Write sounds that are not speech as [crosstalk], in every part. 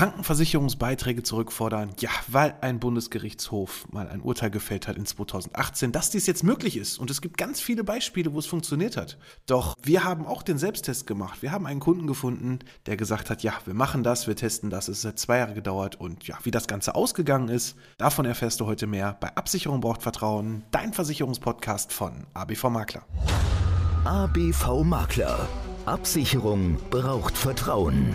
Krankenversicherungsbeiträge zurückfordern, ja, weil ein Bundesgerichtshof mal ein Urteil gefällt hat in 2018, dass dies jetzt möglich ist. Und es gibt ganz viele Beispiele, wo es funktioniert hat. Doch wir haben auch den Selbsttest gemacht. Wir haben einen Kunden gefunden, der gesagt hat, ja, wir machen das, wir testen das. Es hat zwei Jahre gedauert und ja, wie das Ganze ausgegangen ist, davon erfährst du heute mehr bei Absicherung braucht Vertrauen, dein Versicherungspodcast von ABV Makler. ABV Makler. Absicherung braucht Vertrauen.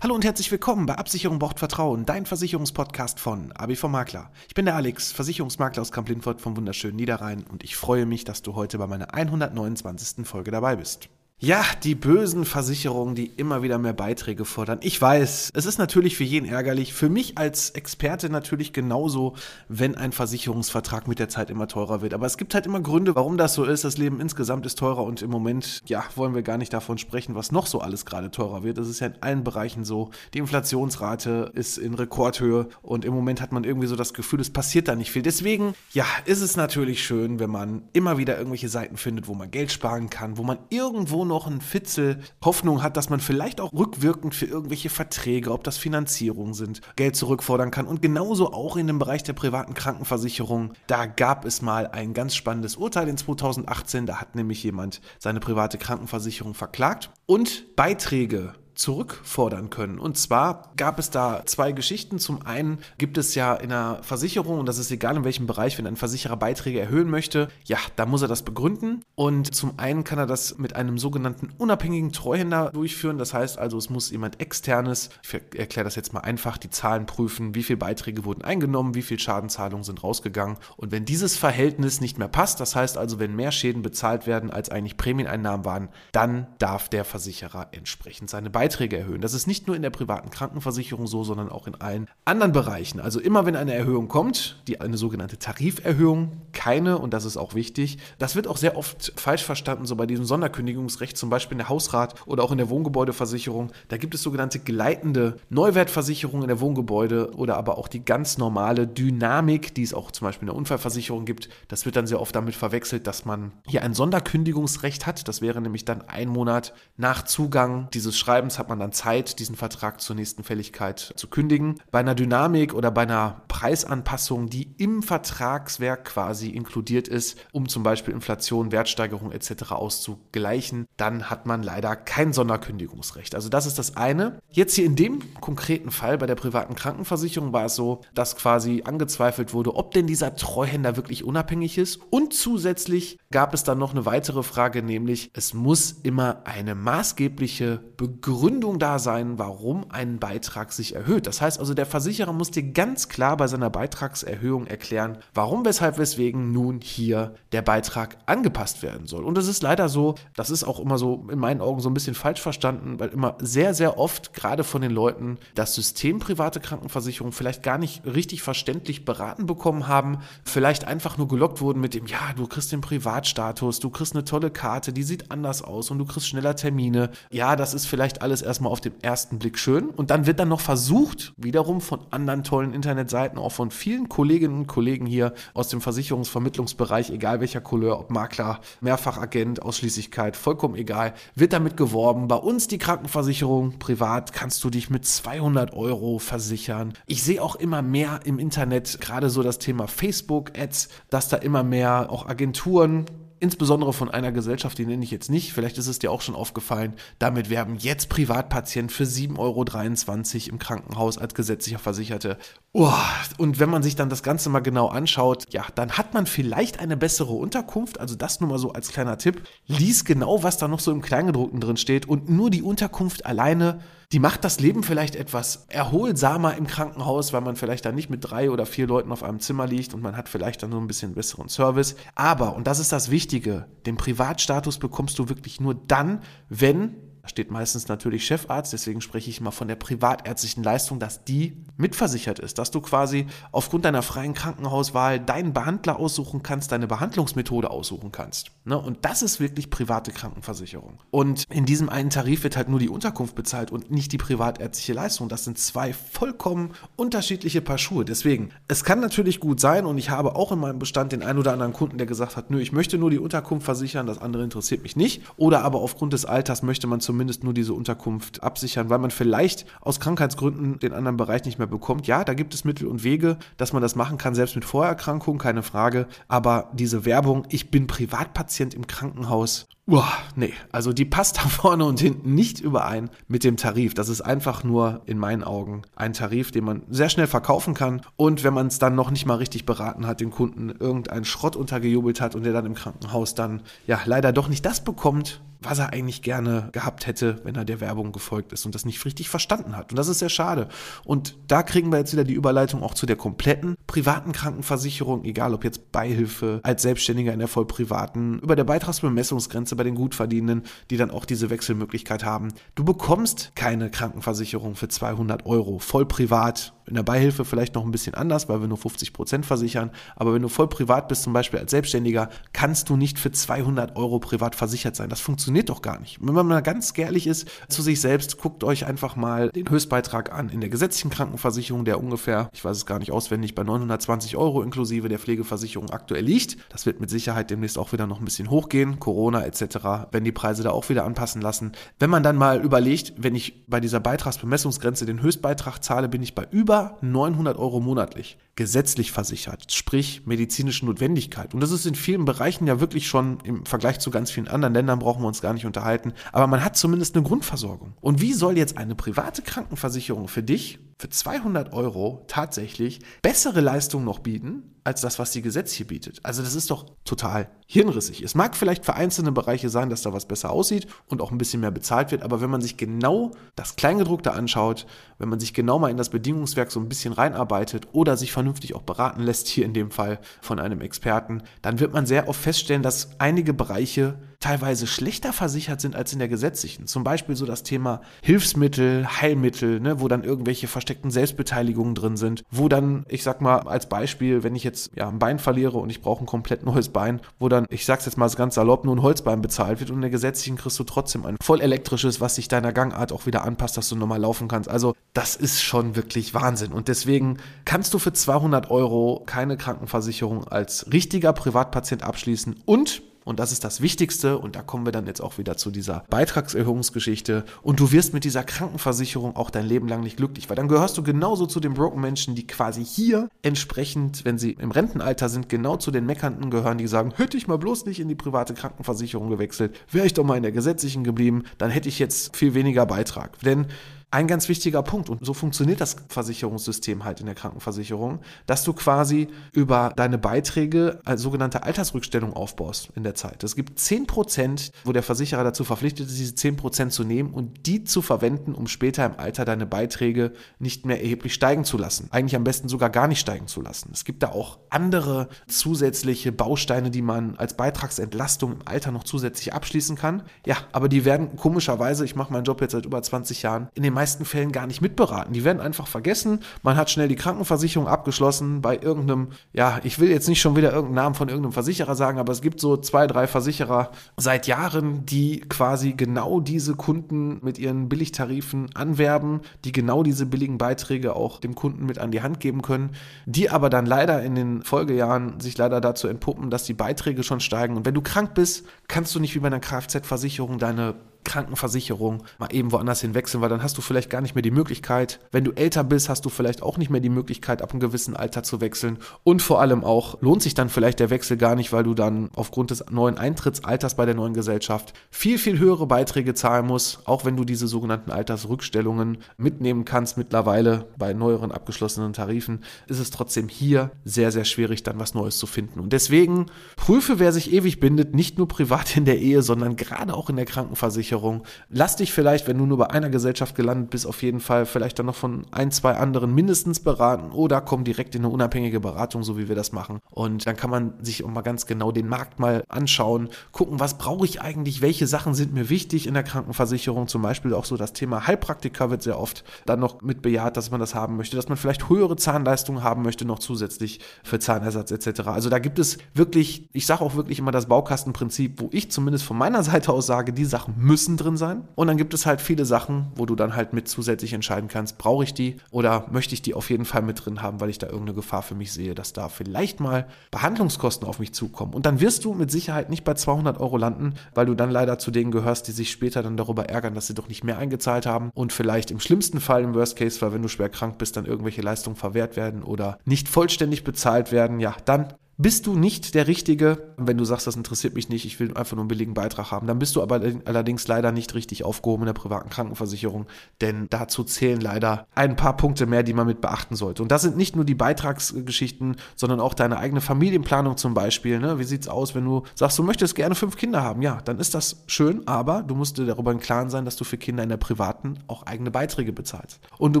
Hallo und herzlich willkommen bei Absicherung braucht Vertrauen, dein Versicherungspodcast von ABV Makler. Ich bin der Alex, Versicherungsmakler aus Kamp-Lindfort vom wunderschönen Niederrhein und ich freue mich, dass du heute bei meiner 129. Folge dabei bist. Ja, die bösen Versicherungen, die immer wieder mehr Beiträge fordern. Ich weiß, es ist natürlich für jeden ärgerlich. Für mich als Experte natürlich genauso, wenn ein Versicherungsvertrag mit der Zeit immer teurer wird. Aber es gibt halt immer Gründe, warum das so ist. Das Leben insgesamt ist teurer und im Moment, ja, wollen wir gar nicht davon sprechen, was noch so alles gerade teurer wird. Das ist ja in allen Bereichen so. Die Inflationsrate ist in Rekordhöhe und im Moment hat man irgendwie so das Gefühl, es passiert da nicht viel. Deswegen, ja, ist es natürlich schön, wenn man immer wieder irgendwelche Seiten findet, wo man Geld sparen kann, wo man irgendwo noch ein Fitzel Hoffnung hat, dass man vielleicht auch rückwirkend für irgendwelche Verträge, ob das Finanzierungen sind, Geld zurückfordern kann. Und genauso auch in dem Bereich der privaten Krankenversicherung. Da gab es mal ein ganz spannendes Urteil in 2018. Da hat nämlich jemand seine private Krankenversicherung verklagt und Beiträge zurückfordern können. Und zwar gab es da zwei Geschichten. Zum einen gibt es ja in einer Versicherung, und das ist egal in welchem Bereich, wenn ein Versicherer Beiträge erhöhen möchte, ja, da muss er das begründen. Und zum einen kann er das mit einem sogenannten unabhängigen Treuhänder durchführen. Das heißt also, es muss jemand externes, ich erkläre das jetzt mal einfach, die Zahlen prüfen, wie viele Beiträge wurden eingenommen, wie viele Schadenzahlungen sind rausgegangen. Und wenn dieses Verhältnis nicht mehr passt, das heißt also, wenn mehr Schäden bezahlt werden, als eigentlich Prämieneinnahmen waren, dann darf der Versicherer entsprechend seine Beiträge Beiträge erhöhen. Das ist nicht nur in der privaten Krankenversicherung so, sondern auch in allen anderen Bereichen. Also immer wenn eine Erhöhung kommt, die eine sogenannte Tariferhöhung, keine, und das ist auch wichtig, das wird auch sehr oft falsch verstanden, so bei diesem Sonderkündigungsrecht, zum Beispiel in der Hausrat oder auch in der Wohngebäudeversicherung. Da gibt es sogenannte gleitende Neuwertversicherung in der Wohngebäude oder aber auch die ganz normale Dynamik, die es auch zum Beispiel in der Unfallversicherung gibt. Das wird dann sehr oft damit verwechselt, dass man hier ein Sonderkündigungsrecht hat. Das wäre nämlich dann ein Monat nach Zugang dieses Schreibens hat man dann Zeit, diesen Vertrag zur nächsten Fälligkeit zu kündigen. Bei einer Dynamik oder bei einer Preisanpassung, die im Vertragswerk quasi inkludiert ist, um zum Beispiel Inflation, Wertsteigerung etc. auszugleichen, dann hat man leider kein Sonderkündigungsrecht. Also das ist das eine. Jetzt hier in dem konkreten Fall bei der privaten Krankenversicherung war es so, dass quasi angezweifelt wurde, ob denn dieser Treuhänder wirklich unabhängig ist. Und zusätzlich gab es dann noch eine weitere Frage, nämlich es muss immer eine maßgebliche Begründung Begründung da sein, warum ein Beitrag sich erhöht. Das heißt also, der Versicherer muss dir ganz klar bei seiner Beitragserhöhung erklären, warum, weshalb, weswegen nun hier der Beitrag angepasst werden soll. Und es ist leider so, das ist auch immer so in meinen Augen so ein bisschen falsch verstanden, weil immer sehr, sehr oft gerade von den Leuten das System private Krankenversicherung vielleicht gar nicht richtig verständlich beraten bekommen haben, vielleicht einfach nur gelockt wurden mit dem, ja, du kriegst den Privatstatus, du kriegst eine tolle Karte, die sieht anders aus und du kriegst schneller Termine. Ja, das ist vielleicht alles alles erstmal auf den ersten Blick schön und dann wird dann noch versucht, wiederum von anderen tollen Internetseiten, auch von vielen Kolleginnen und Kollegen hier aus dem Versicherungsvermittlungsbereich, egal welcher Couleur, ob Makler, Mehrfachagent, Ausschließlichkeit, vollkommen egal, wird damit geworben. Bei uns die Krankenversicherung, privat kannst du dich mit 200 Euro versichern. Ich sehe auch immer mehr im Internet, gerade so das Thema Facebook-Ads, dass da immer mehr auch Agenturen insbesondere von einer Gesellschaft, die nenne ich jetzt nicht, vielleicht ist es dir auch schon aufgefallen, damit werben jetzt Privatpatienten für 7,23 Euro im Krankenhaus als gesetzlicher Versicherte. Oh, und wenn man sich dann das Ganze mal genau anschaut, ja, dann hat man vielleicht eine bessere Unterkunft. Also das nur mal so als kleiner Tipp. Lies genau, was da noch so im Kleingedruckten drin steht und nur die Unterkunft alleine die macht das Leben vielleicht etwas erholsamer im Krankenhaus, weil man vielleicht dann nicht mit drei oder vier Leuten auf einem Zimmer liegt und man hat vielleicht dann so ein bisschen besseren Service. Aber, und das ist das Wichtige, den Privatstatus bekommst du wirklich nur dann, wenn steht meistens natürlich Chefarzt, deswegen spreche ich mal von der privatärztlichen Leistung, dass die mitversichert ist, dass du quasi aufgrund deiner freien Krankenhauswahl deinen Behandler aussuchen kannst, deine Behandlungsmethode aussuchen kannst. Ne? Und das ist wirklich private Krankenversicherung. Und in diesem einen Tarif wird halt nur die Unterkunft bezahlt und nicht die privatärztliche Leistung. Das sind zwei vollkommen unterschiedliche Paar Schuhe. Deswegen, es kann natürlich gut sein und ich habe auch in meinem Bestand den einen oder anderen Kunden, der gesagt hat, nö, ich möchte nur die Unterkunft versichern, das andere interessiert mich nicht. Oder aber aufgrund des Alters möchte man zum zumindest nur diese Unterkunft absichern, weil man vielleicht aus Krankheitsgründen den anderen Bereich nicht mehr bekommt. Ja, da gibt es Mittel und Wege, dass man das machen kann, selbst mit Vorerkrankungen, keine Frage. Aber diese Werbung, ich bin Privatpatient im Krankenhaus, Uah, nee, also die passt da [laughs] vorne und hinten nicht überein mit dem Tarif. Das ist einfach nur in meinen Augen ein Tarif, den man sehr schnell verkaufen kann. Und wenn man es dann noch nicht mal richtig beraten hat, den Kunden irgendeinen Schrott untergejubelt hat und der dann im Krankenhaus dann ja leider doch nicht das bekommt, was er eigentlich gerne gehabt hätte, wenn er der Werbung gefolgt ist und das nicht richtig verstanden hat. Und das ist sehr schade. Und da kriegen wir jetzt wieder die Überleitung auch zu der kompletten privaten Krankenversicherung, egal ob jetzt Beihilfe als Selbstständiger in der vollprivaten, über der Beitragsbemessungsgrenze bei den Gutverdienenden, die dann auch diese Wechselmöglichkeit haben. Du bekommst keine Krankenversicherung für 200 Euro, voll privat in der Beihilfe vielleicht noch ein bisschen anders, weil wir nur 50 Prozent versichern. Aber wenn du voll privat bist, zum Beispiel als Selbstständiger, kannst du nicht für 200 Euro privat versichert sein. Das funktioniert doch gar nicht. Wenn man mal ganz ehrlich ist zu sich selbst, guckt euch einfach mal den Höchstbeitrag an in der gesetzlichen Krankenversicherung, der ungefähr, ich weiß es gar nicht auswendig, bei 920 Euro inklusive der Pflegeversicherung aktuell liegt. Das wird mit Sicherheit demnächst auch wieder noch ein bisschen hochgehen. Corona etc. wenn die Preise da auch wieder anpassen lassen. Wenn man dann mal überlegt, wenn ich bei dieser Beitragsbemessungsgrenze den Höchstbeitrag zahle, bin ich bei über über 900 Euro monatlich gesetzlich versichert, sprich medizinische Notwendigkeit. Und das ist in vielen Bereichen ja wirklich schon im Vergleich zu ganz vielen anderen Ländern, brauchen wir uns gar nicht unterhalten. Aber man hat zumindest eine Grundversorgung. Und wie soll jetzt eine private Krankenversicherung für dich für 200 Euro tatsächlich bessere Leistungen noch bieten, als das, was die Gesetz hier bietet. Also das ist doch total hirnrissig. Es mag vielleicht für einzelne Bereiche sein, dass da was besser aussieht und auch ein bisschen mehr bezahlt wird, aber wenn man sich genau das Kleingedruckte anschaut, wenn man sich genau mal in das Bedingungswerk so ein bisschen reinarbeitet oder sich vernünftig auch beraten lässt, hier in dem Fall von einem Experten, dann wird man sehr oft feststellen, dass einige Bereiche teilweise schlechter versichert sind als in der gesetzlichen. Zum Beispiel so das Thema Hilfsmittel, Heilmittel, ne, wo dann irgendwelche versteckten Selbstbeteiligungen drin sind, wo dann, ich sag mal als Beispiel, wenn ich jetzt ja, ein Bein verliere und ich brauche ein komplett neues Bein, wo dann, ich sag's jetzt mal ganz salopp, nur ein Holzbein bezahlt wird und in der gesetzlichen kriegst du trotzdem ein voll elektrisches, was sich deiner Gangart auch wieder anpasst, dass du normal laufen kannst. Also das ist schon wirklich Wahnsinn und deswegen kannst du für 200 Euro keine Krankenversicherung als richtiger Privatpatient abschließen und und das ist das Wichtigste. Und da kommen wir dann jetzt auch wieder zu dieser Beitragserhöhungsgeschichte. Und du wirst mit dieser Krankenversicherung auch dein Leben lang nicht glücklich, weil dann gehörst du genauso zu den broken Menschen, die quasi hier entsprechend, wenn sie im Rentenalter sind, genau zu den Meckernden gehören, die sagen, hätte ich mal bloß nicht in die private Krankenversicherung gewechselt, wäre ich doch mal in der gesetzlichen geblieben, dann hätte ich jetzt viel weniger Beitrag. Denn ein ganz wichtiger Punkt. Und so funktioniert das Versicherungssystem halt in der Krankenversicherung, dass du quasi über deine Beiträge als sogenannte Altersrückstellung aufbaust in der Zeit. Es gibt 10 Prozent, wo der Versicherer dazu verpflichtet ist, diese 10 Prozent zu nehmen und die zu verwenden, um später im Alter deine Beiträge nicht mehr erheblich steigen zu lassen. Eigentlich am besten sogar gar nicht steigen zu lassen. Es gibt da auch andere zusätzliche Bausteine, die man als Beitragsentlastung im Alter noch zusätzlich abschließen kann. Ja, aber die werden komischerweise, ich mache meinen Job jetzt seit über 20 Jahren, in den meisten Fällen gar nicht mitberaten. Die werden einfach vergessen. Man hat schnell die Krankenversicherung abgeschlossen bei irgendeinem, ja, ich will jetzt nicht schon wieder irgendeinen Namen von irgendeinem Versicherer sagen, aber es gibt so zwei, drei Versicherer seit Jahren, die quasi genau diese Kunden mit ihren Billigtarifen anwerben, die genau diese billigen Beiträge auch dem Kunden mit an die Hand geben können, die aber dann leider in den Folgejahren sich leider dazu entpuppen, dass die Beiträge schon steigen. Und wenn du krank bist, kannst du nicht wie bei einer Kfz-Versicherung deine Krankenversicherung mal eben woanders hin wechseln, weil dann hast du vielleicht gar nicht mehr die Möglichkeit. Wenn du älter bist, hast du vielleicht auch nicht mehr die Möglichkeit, ab einem gewissen Alter zu wechseln. Und vor allem auch lohnt sich dann vielleicht der Wechsel gar nicht, weil du dann aufgrund des neuen Eintrittsalters bei der neuen Gesellschaft viel, viel höhere Beiträge zahlen musst, auch wenn du diese sogenannten Altersrückstellungen mitnehmen kannst. Mittlerweile bei neueren abgeschlossenen Tarifen ist es trotzdem hier sehr, sehr schwierig, dann was Neues zu finden. Und deswegen prüfe, wer sich ewig bindet, nicht nur privat in der Ehe, sondern gerade auch in der Krankenversicherung Versicherung. Lass dich vielleicht, wenn du nur bei einer Gesellschaft gelandet bist, auf jeden Fall vielleicht dann noch von ein, zwei anderen mindestens beraten oder komm direkt in eine unabhängige Beratung, so wie wir das machen. Und dann kann man sich auch mal ganz genau den Markt mal anschauen, gucken, was brauche ich eigentlich, welche Sachen sind mir wichtig in der Krankenversicherung. Zum Beispiel auch so das Thema Heilpraktiker wird sehr oft dann noch mit bejaht, dass man das haben möchte, dass man vielleicht höhere Zahnleistungen haben möchte, noch zusätzlich für Zahnersatz etc. Also da gibt es wirklich, ich sage auch wirklich immer das Baukastenprinzip, wo ich zumindest von meiner Seite aus sage, die Sachen müssen müssen drin sein. Und dann gibt es halt viele Sachen, wo du dann halt mit zusätzlich entscheiden kannst, brauche ich die oder möchte ich die auf jeden Fall mit drin haben, weil ich da irgendeine Gefahr für mich sehe, dass da vielleicht mal Behandlungskosten auf mich zukommen. Und dann wirst du mit Sicherheit nicht bei 200 Euro landen, weil du dann leider zu denen gehörst, die sich später dann darüber ärgern, dass sie doch nicht mehr eingezahlt haben und vielleicht im schlimmsten Fall, im Worst Case, weil wenn du schwer krank bist, dann irgendwelche Leistungen verwehrt werden oder nicht vollständig bezahlt werden. Ja, dann bist du nicht der Richtige, wenn du sagst, das interessiert mich nicht, ich will einfach nur einen billigen Beitrag haben, dann bist du aber allerdings leider nicht richtig aufgehoben in der privaten Krankenversicherung, denn dazu zählen leider ein paar Punkte mehr, die man mit beachten sollte. Und das sind nicht nur die Beitragsgeschichten, sondern auch deine eigene Familienplanung zum Beispiel. Ne? Wie sieht's aus, wenn du sagst, du möchtest gerne fünf Kinder haben? Ja, dann ist das schön, aber du musst dir darüber im Klaren sein, dass du für Kinder in der privaten auch eigene Beiträge bezahlst. Und du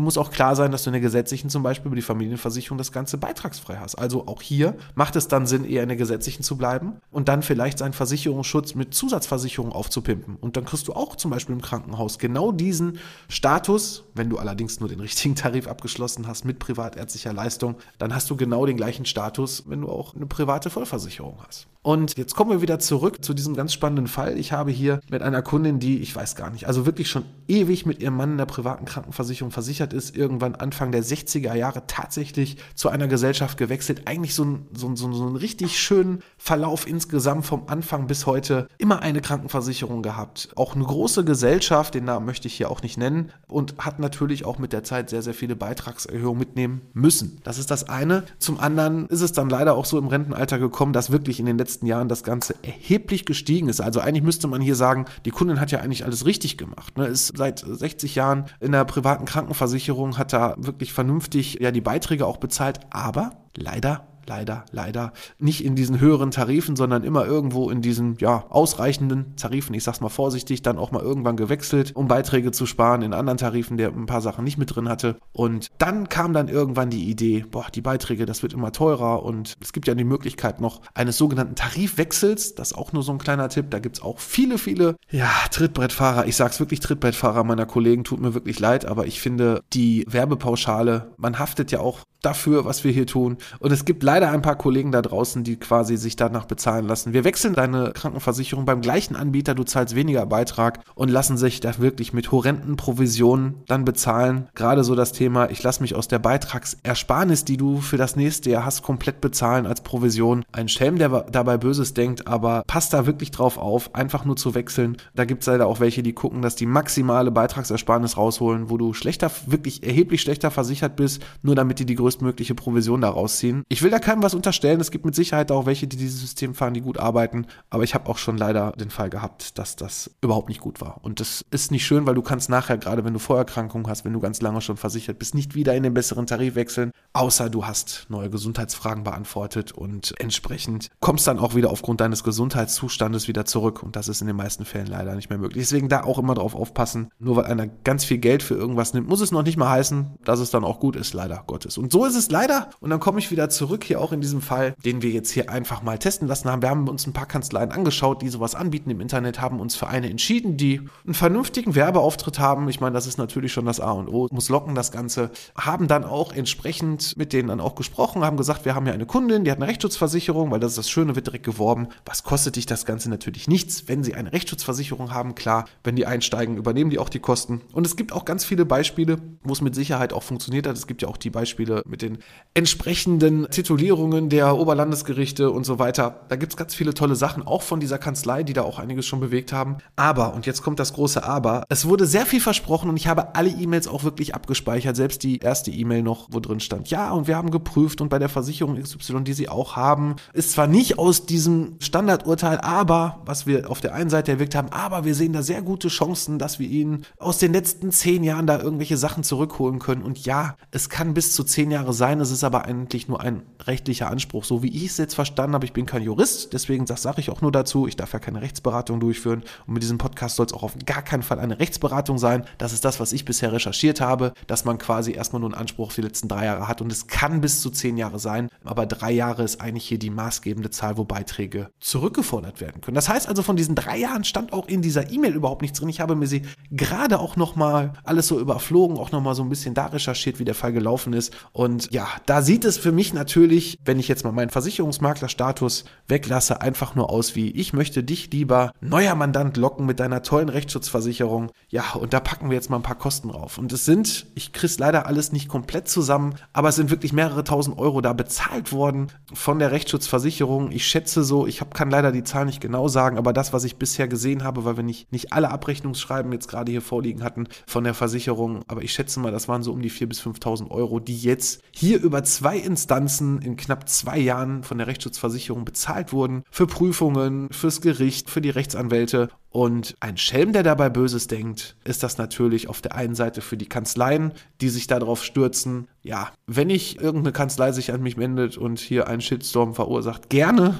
musst auch klar sein, dass du in der gesetzlichen zum Beispiel über die Familienversicherung das Ganze beitragsfrei hast. Also auch hier macht es dann Sinn, eher in der gesetzlichen zu bleiben und dann vielleicht seinen Versicherungsschutz mit Zusatzversicherung aufzupimpen. Und dann kriegst du auch zum Beispiel im Krankenhaus genau diesen Status, wenn du allerdings nur den [laughs] richtigen Tarif abgeschlossen hast mit privatärztlicher Leistung, dann hast du genau den gleichen Status, wenn du auch eine private Vollversicherung hast. Und jetzt kommen wir wieder zurück zu diesem ganz spannenden Fall. Ich habe hier mit einer Kundin, die, ich weiß gar nicht, also wirklich schon ewig mit ihrem Mann in der privaten Krankenversicherung versichert ist, irgendwann Anfang der 60er Jahre tatsächlich zu einer Gesellschaft gewechselt. Eigentlich so ein, so ein, so ein richtig schönen Verlauf insgesamt vom Anfang bis heute. Immer eine Krankenversicherung gehabt. Auch eine große Gesellschaft, den Namen möchte ich hier auch nicht nennen. Und hat natürlich auch mit der Zeit sehr, sehr viele Beitragserhöhungen mitnehmen müssen. Das ist das eine. Zum anderen ist es dann leider auch so im Rentenalter gekommen, dass wirklich in den letzten letzten Jahren das Ganze erheblich gestiegen ist. Also eigentlich müsste man hier sagen, die Kundin hat ja eigentlich alles richtig gemacht. Ne? Ist seit 60 Jahren in der privaten Krankenversicherung, hat da wirklich vernünftig ja die Beiträge auch bezahlt, aber leider leider, leider. Nicht in diesen höheren Tarifen, sondern immer irgendwo in diesen, ja, ausreichenden Tarifen, ich sag's mal vorsichtig, dann auch mal irgendwann gewechselt, um Beiträge zu sparen in anderen Tarifen, der ein paar Sachen nicht mit drin hatte. Und dann kam dann irgendwann die Idee, boah, die Beiträge, das wird immer teurer. Und es gibt ja die Möglichkeit noch eines sogenannten Tarifwechsels, das ist auch nur so ein kleiner Tipp, da gibt's auch viele, viele, ja, Trittbrettfahrer, ich sag's wirklich Trittbrettfahrer meiner Kollegen, tut mir wirklich leid, aber ich finde die Werbepauschale, man haftet ja auch dafür, was wir hier tun. Und es gibt leider ein paar Kollegen da draußen, die quasi sich danach bezahlen lassen. Wir wechseln deine Krankenversicherung beim gleichen Anbieter, du zahlst weniger Beitrag und lassen sich da wirklich mit horrenden Provisionen dann bezahlen. Gerade so das Thema, ich lasse mich aus der Beitragsersparnis, die du für das nächste Jahr hast, komplett bezahlen als Provision. Ein Schelm, der dabei Böses denkt, aber passt da wirklich drauf auf, einfach nur zu wechseln. Da gibt es leider auch welche, die gucken, dass die maximale Beitragsersparnis rausholen, wo du schlechter, wirklich erheblich schlechter versichert bist, nur damit die die größte größtmögliche Provision daraus ziehen. Ich will da keinem was unterstellen. Es gibt mit Sicherheit auch welche, die dieses System fahren, die gut arbeiten. Aber ich habe auch schon leider den Fall gehabt, dass das überhaupt nicht gut war. Und das ist nicht schön, weil du kannst nachher, gerade wenn du Vorerkrankungen hast, wenn du ganz lange schon versichert bist, nicht wieder in den besseren Tarif wechseln, außer du hast neue Gesundheitsfragen beantwortet und entsprechend kommst dann auch wieder aufgrund deines Gesundheitszustandes wieder zurück. Und das ist in den meisten Fällen leider nicht mehr möglich. Deswegen da auch immer drauf aufpassen. Nur weil einer ganz viel Geld für irgendwas nimmt, muss es noch nicht mal heißen, dass es dann auch gut ist, leider Gottes. Und so so ist es leider. Und dann komme ich wieder zurück hier auch in diesem Fall, den wir jetzt hier einfach mal testen lassen haben. Wir haben uns ein paar Kanzleien angeschaut, die sowas anbieten im Internet, haben uns für eine entschieden, die einen vernünftigen Werbeauftritt haben. Ich meine, das ist natürlich schon das A und O, muss locken das Ganze. Haben dann auch entsprechend mit denen dann auch gesprochen, haben gesagt, wir haben ja eine Kundin, die hat eine Rechtsschutzversicherung, weil das ist das Schöne, wird direkt geworben. Was kostet dich das Ganze natürlich nichts, wenn sie eine Rechtsschutzversicherung haben? Klar, wenn die einsteigen, übernehmen die auch die Kosten. Und es gibt auch ganz viele Beispiele, wo es mit Sicherheit auch funktioniert hat. Es gibt ja auch die Beispiele mit den entsprechenden Titulierungen der Oberlandesgerichte und so weiter. Da gibt es ganz viele tolle Sachen, auch von dieser Kanzlei, die da auch einiges schon bewegt haben. Aber, und jetzt kommt das große Aber, es wurde sehr viel versprochen und ich habe alle E-Mails auch wirklich abgespeichert, selbst die erste E-Mail noch, wo drin stand, ja, und wir haben geprüft und bei der Versicherung XY, die sie auch haben, ist zwar nicht aus diesem Standardurteil, aber, was wir auf der einen Seite erwirkt haben, aber wir sehen da sehr gute Chancen, dass wir ihnen aus den letzten zehn Jahren da irgendwelche Sachen zurückholen können. Und ja, es kann bis zu zehn Jahre sein, es ist aber eigentlich nur ein rechtlicher Anspruch, so wie ich es jetzt verstanden habe. Ich bin kein Jurist, deswegen sage ich auch nur dazu, ich darf ja keine Rechtsberatung durchführen und mit diesem Podcast soll es auch auf gar keinen Fall eine Rechtsberatung sein. Das ist das, was ich bisher recherchiert habe, dass man quasi erstmal nur einen Anspruch auf die letzten drei Jahre hat und es kann bis zu zehn Jahre sein, aber drei Jahre ist eigentlich hier die maßgebende Zahl, wo Beiträge zurückgefordert werden können. Das heißt also, von diesen drei Jahren stand auch in dieser E-Mail überhaupt nichts drin. Ich habe mir sie gerade auch nochmal alles so überflogen, auch nochmal so ein bisschen da recherchiert, wie der Fall gelaufen ist. Und ja, da sieht es für mich natürlich, wenn ich jetzt mal meinen Versicherungsmaklerstatus weglasse, einfach nur aus wie, ich möchte dich lieber neuer Mandant locken mit deiner tollen Rechtsschutzversicherung. Ja, und da packen wir jetzt mal ein paar Kosten drauf. Und es sind, ich krieg's leider alles nicht komplett zusammen, aber es sind wirklich mehrere tausend Euro da bezahlt worden von der Rechtsschutzversicherung. Ich schätze so, ich hab, kann leider die Zahl nicht genau sagen, aber das, was ich bisher gesehen habe, weil wir nicht, nicht alle Abrechnungsschreiben jetzt gerade hier vorliegen hatten von der Versicherung, aber ich schätze mal, das waren so um die 4.000 bis 5.000 Euro, die jetzt hier über zwei Instanzen in knapp zwei Jahren von der Rechtsschutzversicherung bezahlt wurden. Für Prüfungen, fürs Gericht, für die Rechtsanwälte und ein Schelm, der dabei Böses denkt, ist das natürlich auf der einen Seite für die Kanzleien, die sich darauf stürzen. Ja, wenn ich irgendeine Kanzlei sich an mich wendet und hier einen Shitstorm verursacht, gerne.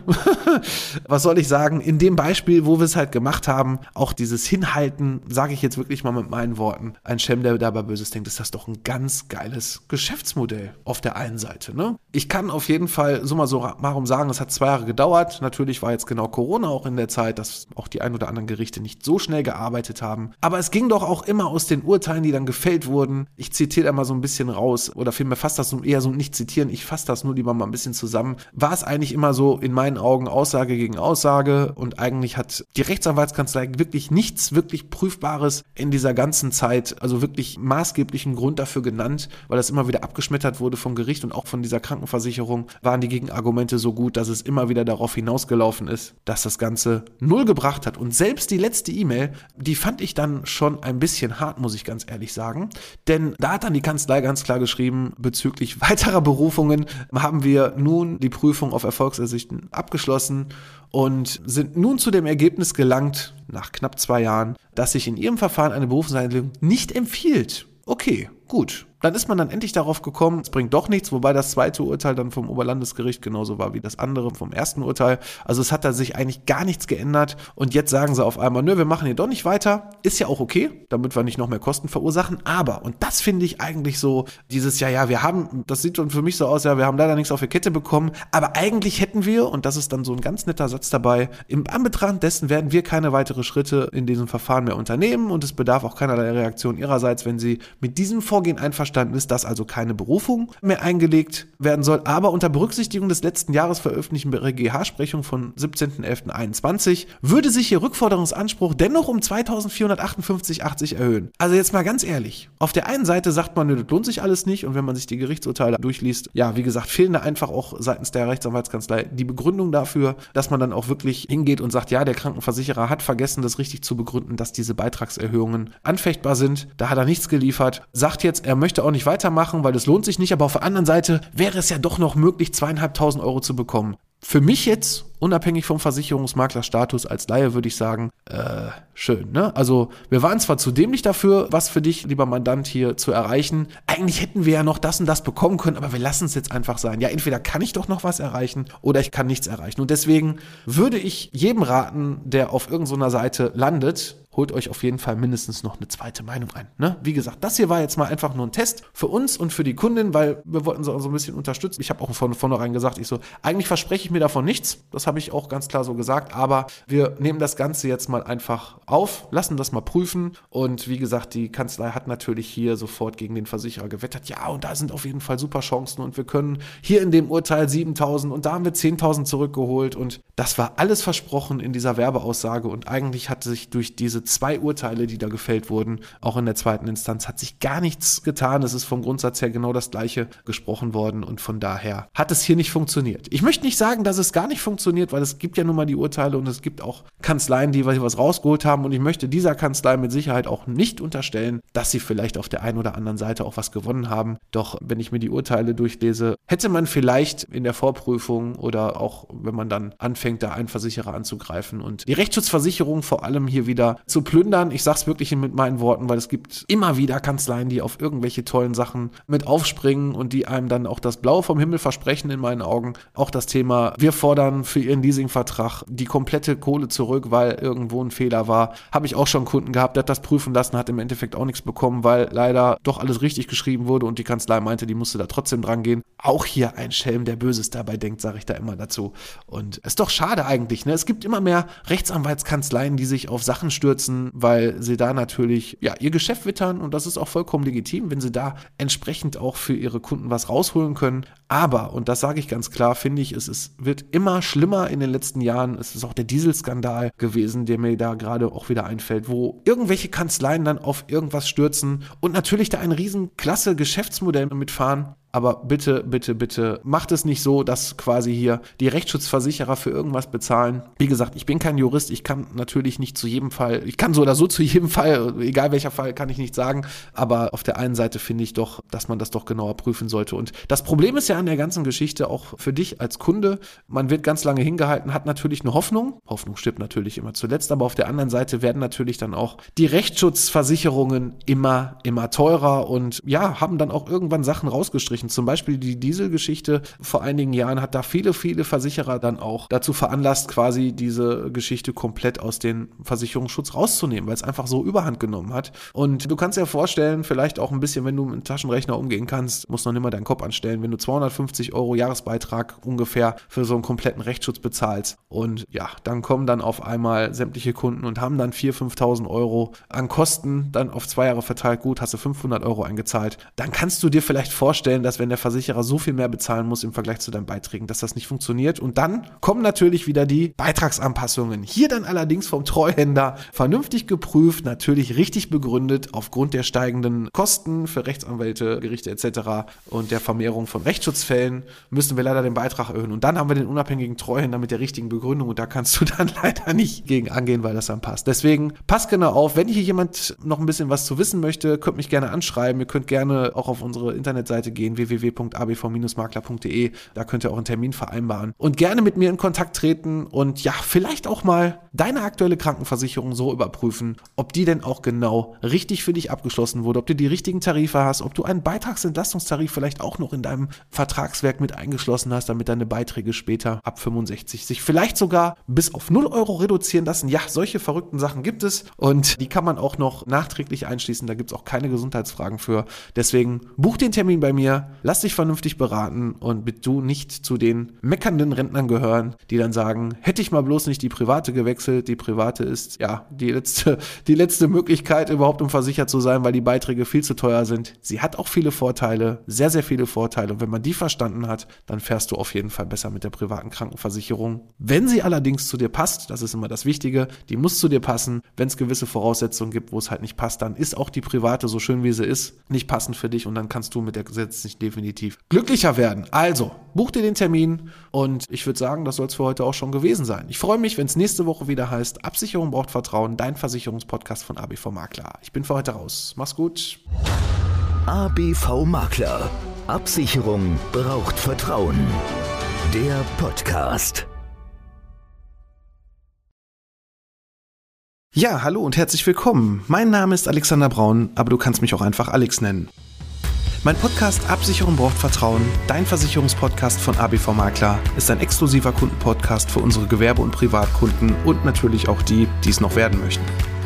[laughs] Was soll ich sagen? In dem Beispiel, wo wir es halt gemacht haben, auch dieses Hinhalten, sage ich jetzt wirklich mal mit meinen Worten, ein Schelm, der dabei Böses denkt, ist das doch ein ganz geiles Geschäftsmodell auf der einen Seite. Ne? Ich kann auf jeden Fall so mal so warum sagen, es hat zwei Jahre gedauert. Natürlich war jetzt genau Corona auch in der Zeit, dass auch die ein oder anderen Gerichte nicht so schnell gearbeitet haben. Aber es ging doch auch immer aus den Urteilen, die dann gefällt wurden. Ich zitiere da mal so ein bisschen raus oder vielmehr fasst das eher so nicht zitieren, ich fasse das nur lieber mal ein bisschen zusammen. War es eigentlich immer so in meinen Augen Aussage gegen Aussage und eigentlich hat die Rechtsanwaltskanzlei wirklich nichts wirklich Prüfbares in dieser ganzen Zeit, also wirklich maßgeblichen Grund dafür genannt, weil das immer wieder abgeschmettert wurde vom Gericht und auch von dieser Krankenversicherung, waren die Gegenargumente so gut, dass es immer wieder darauf hinausgelaufen ist, dass das Ganze null gebracht hat. Und selbst die letzte E-Mail, die fand ich dann schon ein bisschen hart, muss ich ganz ehrlich sagen. Denn da hat dann die Kanzlei ganz klar geschrieben, bezüglich [laughs] weiterer Berufungen haben wir nun die Prüfung auf Erfolgsersichten abgeschlossen und sind nun zu dem Ergebnis gelangt, nach knapp zwei Jahren, dass sich in ihrem Verfahren eine Berufungseinlegung nicht empfiehlt. Okay, gut dann ist man dann endlich darauf gekommen, es bringt doch nichts, wobei das zweite Urteil dann vom Oberlandesgericht genauso war wie das andere vom ersten Urteil. Also es hat da sich eigentlich gar nichts geändert und jetzt sagen sie auf einmal, nö, wir machen hier doch nicht weiter. Ist ja auch okay, damit wir nicht noch mehr Kosten verursachen, aber, und das finde ich eigentlich so, dieses, ja, ja, wir haben, das sieht für mich so aus, ja, wir haben leider nichts auf die Kette bekommen, aber eigentlich hätten wir, und das ist dann so ein ganz netter Satz dabei, im Anbetracht dessen werden wir keine weitere Schritte in diesem Verfahren mehr unternehmen und es bedarf auch keinerlei Reaktion ihrerseits, wenn sie mit diesem Vorgehen einverstanden einverstanden ist, dass also keine Berufung mehr eingelegt werden soll, aber unter Berücksichtigung des letzten Jahres veröffentlichten BGH-Sprechung von 17.11.21 würde sich ihr Rückforderungsanspruch dennoch um 2458,80 erhöhen. Also jetzt mal ganz ehrlich, auf der einen Seite sagt man, das lohnt sich alles nicht und wenn man sich die Gerichtsurteile durchliest, ja, wie gesagt, fehlen da einfach auch seitens der Rechtsanwaltskanzlei die Begründung dafür, dass man dann auch wirklich hingeht und sagt, ja, der Krankenversicherer hat vergessen, das richtig zu begründen, dass diese Beitragserhöhungen anfechtbar sind. Da hat er nichts geliefert, sagt jetzt, er möchte möchte auch nicht weitermachen, weil es lohnt sich nicht. Aber auf der anderen Seite wäre es ja doch noch möglich, zweieinhalbtausend Euro zu bekommen. Für mich jetzt, unabhängig vom Versicherungsmaklerstatus als Laie, würde ich sagen, äh, schön, ne? Also, wir waren zwar zu dämlich dafür, was für dich, lieber Mandant, hier zu erreichen. Eigentlich hätten wir ja noch das und das bekommen können, aber wir lassen es jetzt einfach sein. Ja, entweder kann ich doch noch was erreichen oder ich kann nichts erreichen. Und deswegen würde ich jedem raten, der auf irgendeiner Seite landet, holt euch auf jeden Fall mindestens noch eine zweite Meinung ein. Ne? Wie gesagt, das hier war jetzt mal einfach nur ein Test für uns und für die Kundin, weil wir wollten sie auch so ein bisschen unterstützen. Ich habe auch von vornherein gesagt, ich so, eigentlich verspreche ich mir davon nichts. Das habe ich auch ganz klar so gesagt, aber wir nehmen das Ganze jetzt mal einfach auf, lassen das mal prüfen und wie gesagt, die Kanzlei hat natürlich hier sofort gegen den Versicherer gewettert. Ja, und da sind auf jeden Fall super Chancen und wir können hier in dem Urteil 7000 und da haben wir 10.000 zurückgeholt und das war alles versprochen in dieser Werbeaussage und eigentlich hat sich durch diese zwei Urteile, die da gefällt wurden, auch in der zweiten Instanz, hat sich gar nichts getan. Es ist vom Grundsatz her genau das gleiche gesprochen worden und von daher hat es hier nicht funktioniert. Ich möchte nicht sagen, dass es gar nicht funktioniert, weil es gibt ja nun mal die Urteile und es gibt auch Kanzleien, die was rausgeholt haben und ich möchte dieser Kanzlei mit Sicherheit auch nicht unterstellen, dass sie vielleicht auf der einen oder anderen Seite auch was gewonnen haben. Doch wenn ich mir die Urteile durchlese, hätte man vielleicht in der Vorprüfung oder auch wenn man dann anfängt, da einen Versicherer anzugreifen und die Rechtsschutzversicherung vor allem hier wieder zu plündern. Ich sage es wirklich mit meinen Worten, weil es gibt immer wieder Kanzleien, die auf irgendwelche tollen Sachen mit aufspringen und die einem dann auch das Blaue vom Himmel versprechen in meinen Augen. Auch das Thema, wir fordern für ihren Leasingvertrag die komplette Kohle zurück, weil irgendwo ein Fehler war. Habe ich auch schon Kunden gehabt, der hat das prüfen lassen, hat im Endeffekt auch nichts bekommen, weil leider doch alles richtig geschrieben wurde und die Kanzlei meinte, die musste da trotzdem dran gehen. Auch hier ein Schelm, der Böses dabei denkt, sage ich da immer dazu. Und es ist doch schade eigentlich, ne? Es gibt immer mehr Rechtsanwaltskanzleien, die sich auf Sachen stürzen, weil sie da natürlich ja ihr Geschäft wittern und das ist auch vollkommen legitim, wenn sie da entsprechend auch für ihre Kunden was rausholen können. Aber, und das sage ich ganz klar, finde ich, es ist, wird immer schlimmer in den letzten Jahren. Es ist auch der Dieselskandal gewesen, der mir da gerade auch wieder einfällt, wo irgendwelche Kanzleien dann auf irgendwas stürzen und natürlich da ein riesen klasse Geschäftsmodell mitfahren aber bitte, bitte, bitte macht es nicht so, dass quasi hier die Rechtsschutzversicherer für irgendwas bezahlen. Wie gesagt, ich bin kein Jurist, ich kann natürlich nicht zu jedem Fall, ich kann so oder so zu jedem Fall, egal welcher Fall, kann ich nicht sagen. Aber auf der einen Seite finde ich doch, dass man das doch genauer prüfen sollte. Und das Problem ist ja an der ganzen Geschichte auch für dich als Kunde, man wird ganz lange hingehalten, hat natürlich eine Hoffnung. Hoffnung stirbt natürlich immer zuletzt, aber auf der anderen Seite werden natürlich dann auch die Rechtsschutzversicherungen immer, immer teurer und ja, haben dann auch irgendwann Sachen rausgestrichen ansprechen. Zum Beispiel die Dieselgeschichte vor einigen Jahren hat da viele, viele Versicherer dann auch dazu veranlasst, quasi diese Geschichte komplett aus dem Versicherungsschutz rauszunehmen, weil es einfach so überhand genommen hat. Und du kannst dir vorstellen, vielleicht auch ein bisschen, wenn du mit einem Taschenrechner umgehen kannst, musst noch nicht mal deinen Kopf anstellen, wenn du 250 Euro Jahresbeitrag ungefähr für so einen kompletten Rechtsschutz bezahlst. Und ja, dann kommen dann auf einmal sämtliche Kunden und haben dann 4.000, 5.000 Euro an Kosten, dann auf zwei Jahre verteilt, gut, hast du 500 Euro eingezahlt. Dann kannst du dir vielleicht vorstellen, dass wenn der Versicherer so viel mehr bezahlen muss im Vergleich zu deinen Beiträgen, dass das nicht funktioniert. Und dann kommen natürlich wieder die Beitragsanpassungen. Hier dann allerdings vom Treuhänder vernünftig geprüft, natürlich richtig begründet aufgrund der steigenden Kosten für Rechtsanwälte, Gerichte etc. und der Vermehrung von Rechtsschutzfällen müssen wir leider den Beitrag erhöhen. Und dann haben wir den unabhängigen Treuhänder mit der richtigen Begründung und da kannst du [laughs] dann leider nicht gegen angehen, weil das dann passt. Deswegen passt genau auf, wenn hier jemand noch ein bisschen was zu wissen möchte, könnt mich gerne anschreiben. Ihr könnt gerne auch auf unsere Internetseite gehen, www.abv-makler.de. Da könnt ihr auch einen Termin vereinbaren und gerne mit mir in Kontakt treten und ja, vielleicht auch mal deine aktuelle Krankenversicherung so überprüfen, ob die denn auch genau richtig für dich abgeschlossen wurde, ob du die richtigen Tarife hast, ob du einen Beitragsentlastungstarif vielleicht auch noch in deinem Vertragswerk mit eingeschlossen hast, damit deine Beiträge später ab 65 sich vielleicht sogar bis auf 0 Euro reduzieren lassen. Ja, solche verrückten Sachen gibt es und die kann man auch noch nachträglich einschließen. Da gibt es auch keine Gesundheitsfragen für. Deswegen buch den Termin bei mir lass dich vernünftig beraten und bitte du nicht zu den meckernden Rentnern gehören, die dann sagen, hätte ich mal bloß nicht die private gewechselt. Die private ist ja die letzte, [laughs] die letzte Möglichkeit überhaupt um versichert zu sein, weil die Beiträge viel zu teuer sind. Sie hat auch viele Vorteile, sehr, sehr viele Vorteile. Und wenn man die verstanden hat, dann fährst du auf jeden Fall besser mit der privaten Krankenversicherung. Wenn sie allerdings zu dir passt, das ist immer das Wichtige, die muss zu dir passen. Wenn es gewisse Voraussetzungen gibt, wo es halt nicht passt, dann ist auch die private, so schön wie sie ist, nicht passend für dich und dann kannst du mit der gesetzlichen definitiv glücklicher werden. Also, buch dir den Termin und ich würde sagen, das soll es für heute auch schon gewesen sein. Ich freue mich, wenn es nächste Woche wieder heißt, Absicherung braucht Vertrauen, dein Versicherungspodcast von ABV Makler. Ich bin für heute raus. Mach's gut. ABV Makler. Absicherung braucht Vertrauen. Der Podcast. Ja, hallo und herzlich willkommen. Mein Name ist Alexander Braun, aber du kannst mich auch einfach Alex nennen. Mein Podcast Absicherung braucht Vertrauen, dein Versicherungspodcast von ABV Makler, ist ein exklusiver Kundenpodcast für unsere Gewerbe- und Privatkunden und natürlich auch die, die es noch werden möchten.